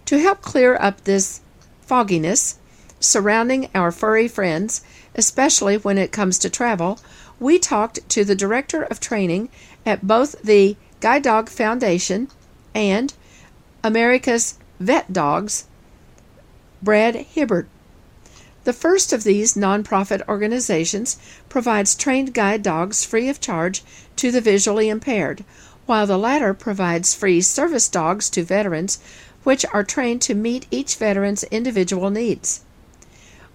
To help clear up this fogginess surrounding our furry friends, especially when it comes to travel, we talked to the director of training at both the Guide Dog Foundation and America's Vet Dogs, Brad Hibbard. The first of these nonprofit organizations provides trained guide dogs free of charge to the visually impaired, while the latter provides free service dogs to veterans, which are trained to meet each veteran's individual needs.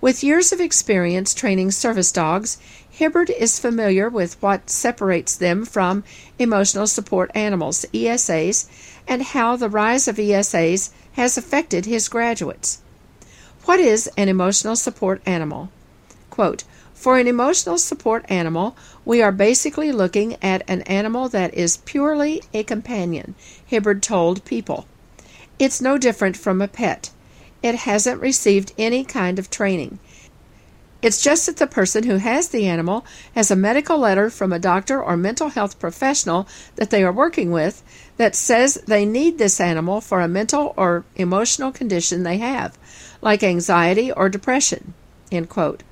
With years of experience training service dogs, Hibbard is familiar with what separates them from emotional support animals, ESAs, and how the rise of ESAs has affected his graduates. What is an emotional support animal? Quote, for an emotional support animal, we are basically looking at an animal that is purely a companion, Hibbard told People. It's no different from a pet. It hasn't received any kind of training. It's just that the person who has the animal has a medical letter from a doctor or mental health professional that they are working with that says they need this animal for a mental or emotional condition they have, like anxiety or depression. End quote.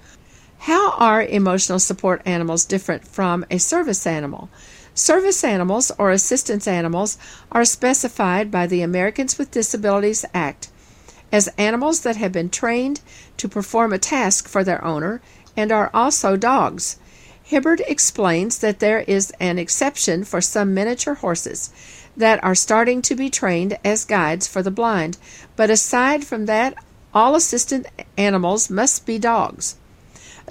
How are emotional support animals different from a service animal? Service animals or assistance animals are specified by the Americans with Disabilities Act as animals that have been trained to perform a task for their owner and are also dogs. Hibbard explains that there is an exception for some miniature horses that are starting to be trained as guides for the blind, but aside from that, all assistant animals must be dogs.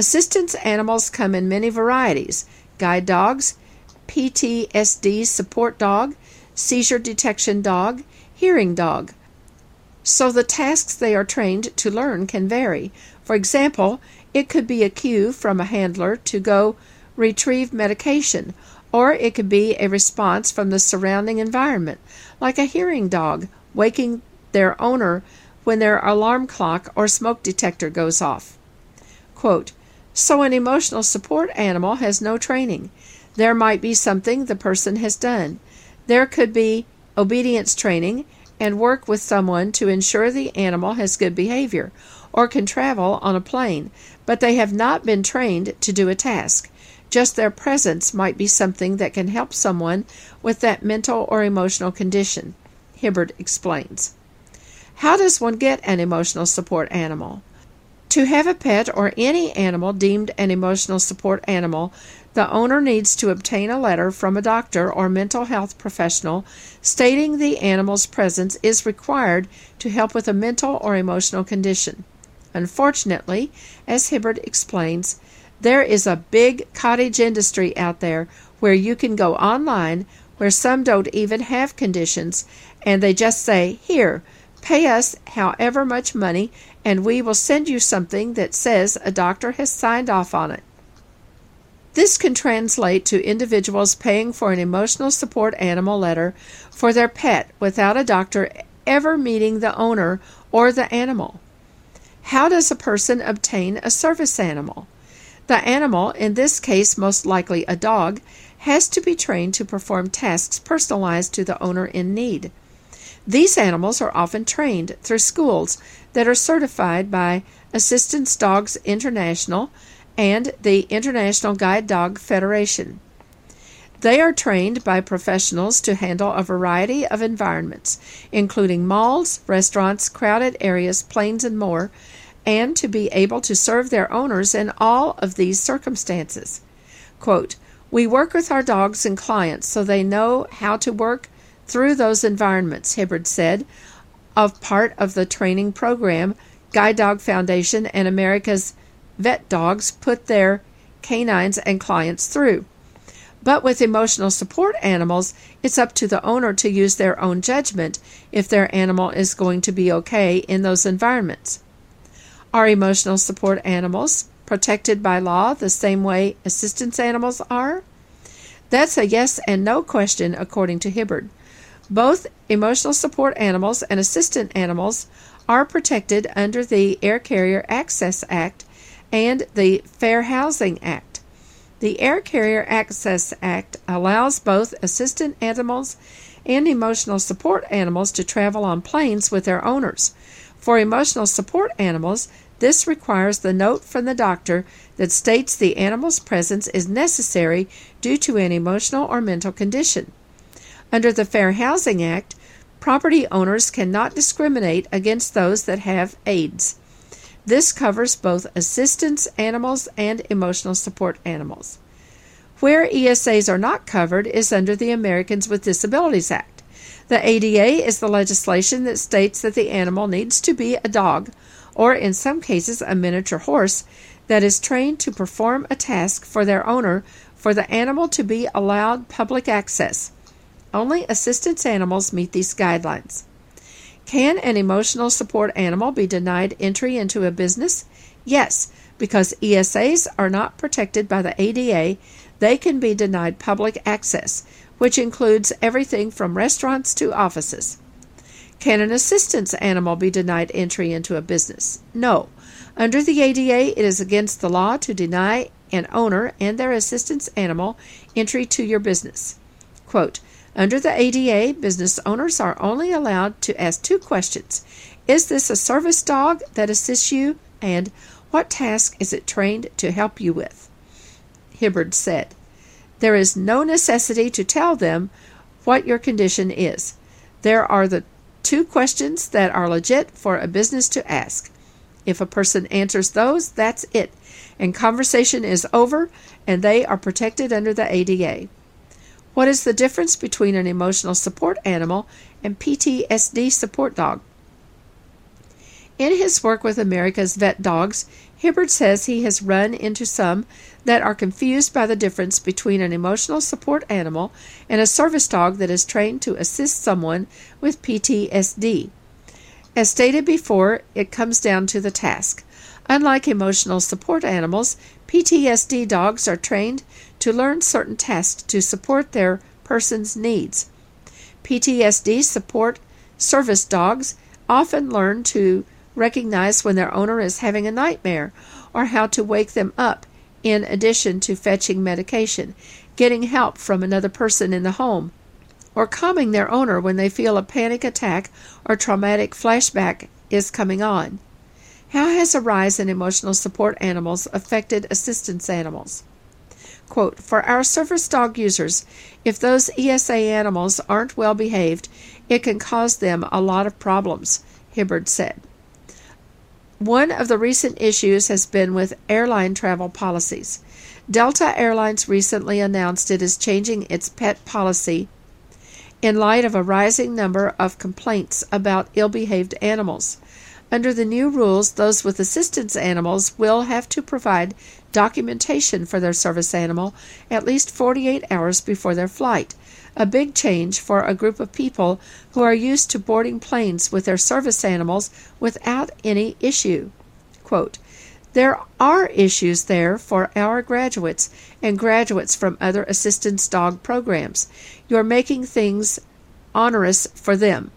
Assistance animals come in many varieties guide dogs, PTSD support dog, seizure detection dog, hearing dog. So the tasks they are trained to learn can vary. For example, it could be a cue from a handler to go retrieve medication, or it could be a response from the surrounding environment, like a hearing dog waking their owner when their alarm clock or smoke detector goes off. Quote, so, an emotional support animal has no training. There might be something the person has done. There could be obedience training and work with someone to ensure the animal has good behavior or can travel on a plane, but they have not been trained to do a task. Just their presence might be something that can help someone with that mental or emotional condition, Hibbard explains. How does one get an emotional support animal? To have a pet or any animal deemed an emotional support animal, the owner needs to obtain a letter from a doctor or mental health professional stating the animal's presence is required to help with a mental or emotional condition. Unfortunately, as Hibbard explains, there is a big cottage industry out there where you can go online where some don't even have conditions and they just say, Here, pay us however much money and we will send you something that says a doctor has signed off on it. This can translate to individuals paying for an emotional support animal letter for their pet without a doctor ever meeting the owner or the animal. How does a person obtain a service animal? The animal, in this case most likely a dog, has to be trained to perform tasks personalized to the owner in need. These animals are often trained through schools that are certified by Assistance Dogs International and the International Guide Dog Federation. They are trained by professionals to handle a variety of environments, including malls, restaurants, crowded areas, planes, and more, and to be able to serve their owners in all of these circumstances. Quote, we work with our dogs and clients so they know how to work through those environments, Hibbard said, of part of the training program Guide Dog Foundation and America's Vet Dogs put their canines and clients through. But with emotional support animals, it's up to the owner to use their own judgment if their animal is going to be okay in those environments. Are emotional support animals protected by law the same way assistance animals are? That's a yes and no question, according to Hibbard. Both emotional support animals and assistant animals are protected under the Air Carrier Access Act and the Fair Housing Act. The Air Carrier Access Act allows both assistant animals and emotional support animals to travel on planes with their owners. For emotional support animals, this requires the note from the doctor that states the animal's presence is necessary due to an emotional or mental condition. Under the Fair Housing Act, property owners cannot discriminate against those that have AIDS. This covers both assistance animals and emotional support animals. Where ESAs are not covered is under the Americans with Disabilities Act. The ADA is the legislation that states that the animal needs to be a dog, or in some cases a miniature horse, that is trained to perform a task for their owner for the animal to be allowed public access. Only assistance animals meet these guidelines. Can an emotional support animal be denied entry into a business? Yes, because ESAs are not protected by the ADA, they can be denied public access, which includes everything from restaurants to offices. Can an assistance animal be denied entry into a business? No. Under the ADA, it is against the law to deny an owner and their assistance animal entry to your business. Quote, under the ADA, business owners are only allowed to ask two questions Is this a service dog that assists you? And what task is it trained to help you with? Hibbard said, There is no necessity to tell them what your condition is. There are the two questions that are legit for a business to ask. If a person answers those, that's it, and conversation is over, and they are protected under the ADA. What is the difference between an emotional support animal and PTSD support dog? In his work with America's vet dogs, Hibbard says he has run into some that are confused by the difference between an emotional support animal and a service dog that is trained to assist someone with PTSD. As stated before, it comes down to the task. Unlike emotional support animals, PTSD dogs are trained to learn certain tasks to support their person's needs. PTSD support service dogs often learn to recognize when their owner is having a nightmare or how to wake them up in addition to fetching medication, getting help from another person in the home, or calming their owner when they feel a panic attack or traumatic flashback is coming on. How has a rise in emotional support animals affected assistance animals? Quote, For our service dog users, if those ESA animals aren't well behaved, it can cause them a lot of problems, Hibbard said. One of the recent issues has been with airline travel policies. Delta Airlines recently announced it is changing its pet policy in light of a rising number of complaints about ill behaved animals. Under the new rules, those with assistance animals will have to provide documentation for their service animal at least 48 hours before their flight. A big change for a group of people who are used to boarding planes with their service animals without any issue. Quote, there are issues there for our graduates and graduates from other assistance dog programs. You're making things onerous for them.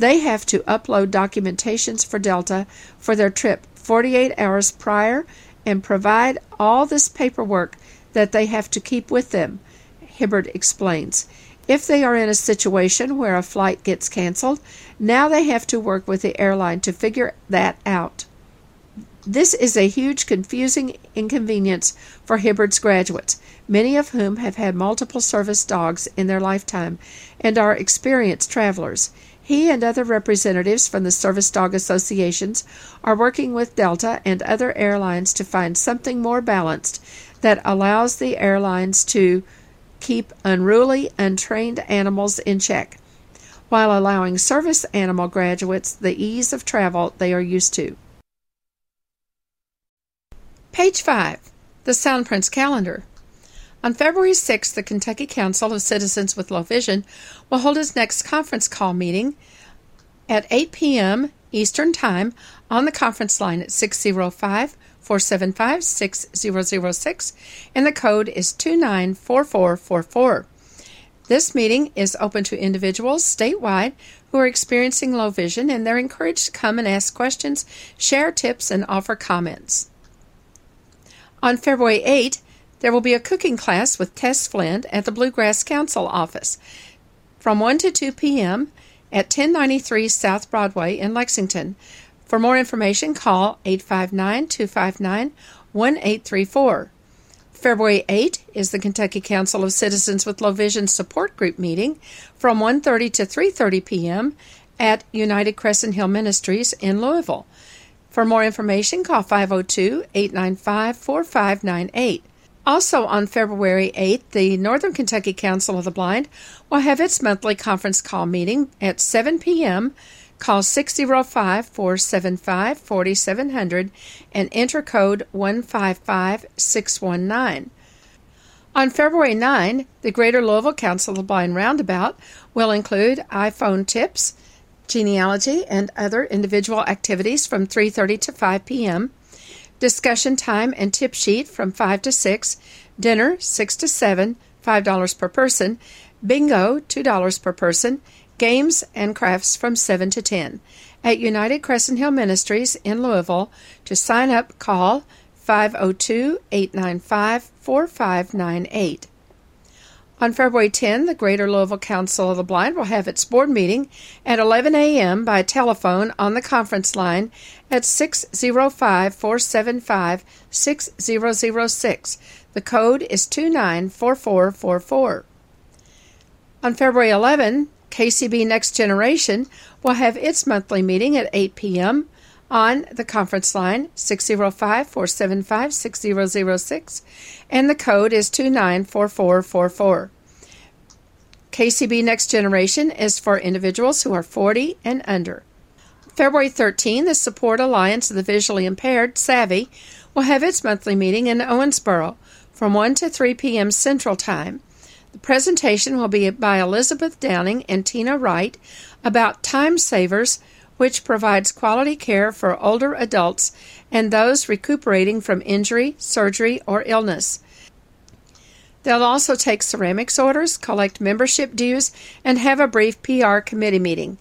They have to upload documentations for Delta for their trip 48 hours prior and provide all this paperwork that they have to keep with them, Hibbard explains. If they are in a situation where a flight gets canceled, now they have to work with the airline to figure that out. This is a huge confusing inconvenience for Hibbard's graduates, many of whom have had multiple service dogs in their lifetime and are experienced travelers. He and other representatives from the service dog associations are working with Delta and other airlines to find something more balanced that allows the airlines to keep unruly, untrained animals in check while allowing service animal graduates the ease of travel they are used to. Page 5 The Soundprints Calendar. On February 6th, the Kentucky Council of Citizens with Low Vision will hold its next conference call meeting at 8 p.m. Eastern Time on the conference line at 605 475 6006, and the code is 294444. This meeting is open to individuals statewide who are experiencing low vision, and they're encouraged to come and ask questions, share tips, and offer comments. On February 8, there will be a cooking class with Tess Flint at the Bluegrass Council office from 1 to 2 p.m. at 1093 South Broadway in Lexington. For more information, call 859 259 1834. February 8 is the Kentucky Council of Citizens with Low Vision Support Group meeting from 1:30 to 3:30 p.m. at United Crescent Hill Ministries in Louisville. For more information, call 502 895 4598. Also on February 8th, the Northern Kentucky Council of the Blind will have its monthly conference call meeting at 7 p.m. Call 605 475 4700 and enter code 155619. On February 9, the Greater Louisville Council of the Blind Roundabout will include iPhone tips, genealogy, and other individual activities from 3:30 to 5 p.m. Discussion time and tip sheet from 5 to 6, dinner 6 to 7, $5 per person, bingo $2 per person, games and crafts from 7 to 10. At United Crescent Hill Ministries in Louisville, to sign up, call 502 895 4598. On February 10, the Greater Louisville Council of the Blind will have its board meeting at 11 a.m. by telephone on the conference line at 605 475 6006. The code is 294444. On February 11, KCB Next Generation will have its monthly meeting at 8 p.m. on the conference line 605 475 6006, and the code is 294444. KCB Next Generation is for individuals who are 40 and under. February 13, the Support Alliance of the Visually Impaired, SAVI, will have its monthly meeting in Owensboro from 1 to 3 p.m. Central Time. The presentation will be by Elizabeth Downing and Tina Wright about Time Savers, which provides quality care for older adults and those recuperating from injury, surgery, or illness. They'll also take ceramics orders, collect membership dues, and have a brief PR committee meeting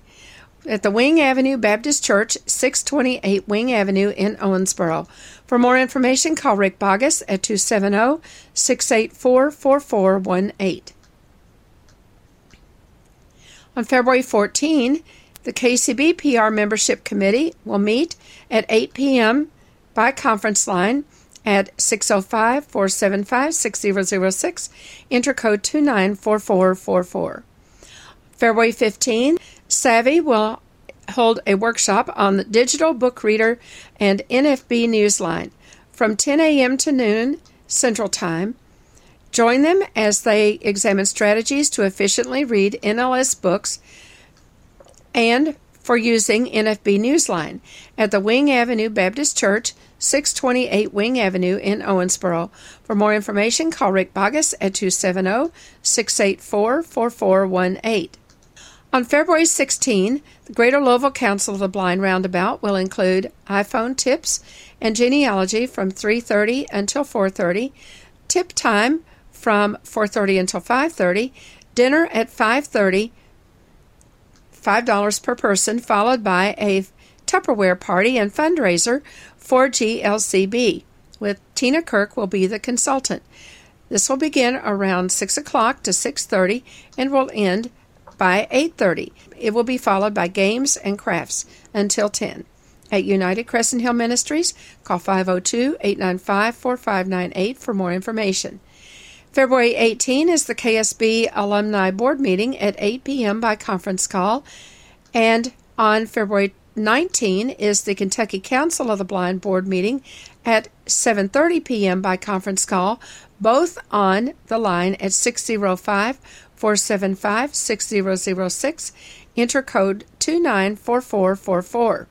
at the Wing Avenue Baptist Church, 628 Wing Avenue in Owensboro. For more information, call Rick Bogus at 270 684 4418. On February 14, the KCB PR Membership Committee will meet at 8 p.m. by conference line at 605 475 6006, enter code 294444. February 15, SAVI will hold a workshop on the digital book reader and NFB Newsline from 10 a.m. to noon Central Time. Join them as they examine strategies to efficiently read NLS books and for using NFB Newsline at the Wing Avenue Baptist Church, 628 Wing Avenue in Owensboro. For more information, call Rick Bogus at 270 684 4418. On February 16, the Greater Louisville Council of the Blind Roundabout will include iPhone tips and genealogy from 3:30 until 4:30, tip time from 4:30 until 5:30, dinner at 5:30, $5 per person, followed by a Tupperware party and fundraiser for GLCB, with Tina Kirk will be the consultant. This will begin around 6 o'clock to 6.30 and will end by 8.30. It will be followed by games and crafts until 10. At United Crescent Hill Ministries, call 502-895-4598 for more information. February 18 is the KSB Alumni Board meeting at 8 p.m. by conference call, and on February 19 is the Kentucky Council of the Blind Board meeting at 7:30 p.m. by conference call, both on the line at 605-475-6006, enter code 294444.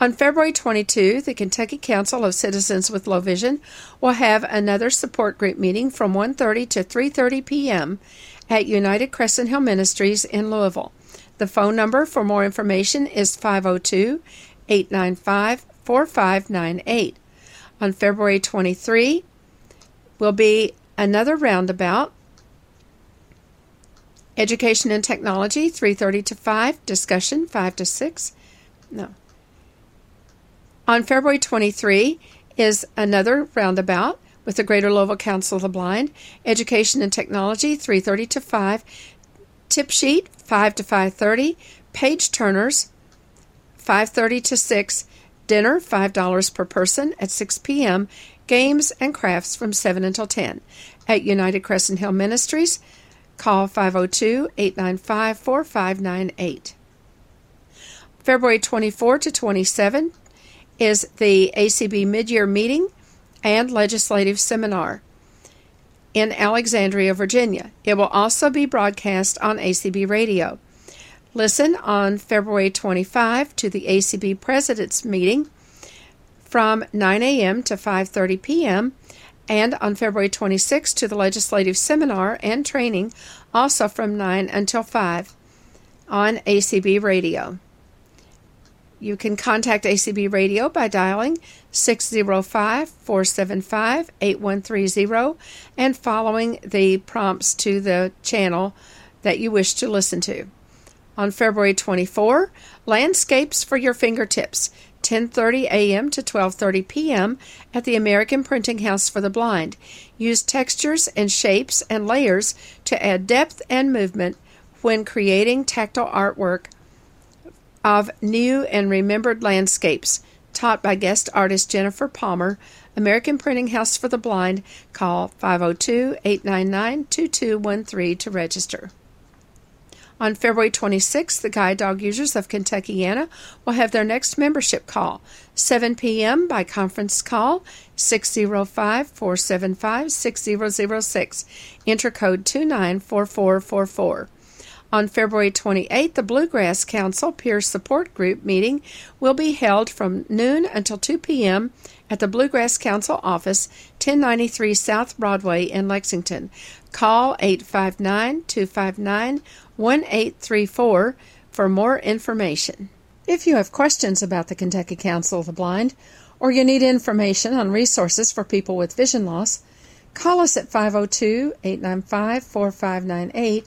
On February 22, the Kentucky Council of Citizens with Low Vision will have another support group meeting from 1:30 to 3:30 p.m. at United Crescent Hill Ministries in Louisville. The phone number for more information is 502-895-4598. On February 23 will be another roundabout Education and Technology 3:30 to 5, discussion 5 to 6. No. On February 23 is another roundabout with the Greater Louisville Council of the Blind, Education and Technology 3:30 to 5, tip sheet 5 to 5:30, page turners 5:30 to 6, dinner $5 per person at 6 p.m., games and crafts from 7 until 10. At United Crescent Hill Ministries, call 502-895-4598. February 24 to 27 is the ACB mid-year meeting and legislative seminar in Alexandria, Virginia. It will also be broadcast on ACB radio. Listen on February 25 to the ACB President's meeting from 9 a.m. to 5:30 p.m. and on February 26 to the legislative seminar and training also from 9 until 5 on ACB radio. You can contact ACB Radio by dialing 605 475 8130 and following the prompts to the channel that you wish to listen to. On February 24, Landscapes for Your Fingertips, 10:30 a.m. to 12:30 p.m. at the American Printing House for the Blind. Use textures and shapes and layers to add depth and movement when creating tactile artwork of new and remembered landscapes, taught by guest artist Jennifer Palmer, American Printing House for the Blind. Call 502 899 2213 to register. On February 26th, the Guide Dog users of Kentuckiana will have their next membership call, 7 p.m. by conference call 605 475 6006. Enter code 294444. On February 28th, the Bluegrass Council Peer Support Group meeting will be held from noon until 2 p.m. at the Bluegrass Council office, 1093 South Broadway in Lexington. Call 859 259 1834 for more information. If you have questions about the Kentucky Council of the Blind, or you need information on resources for people with vision loss, call us at 502 895 4598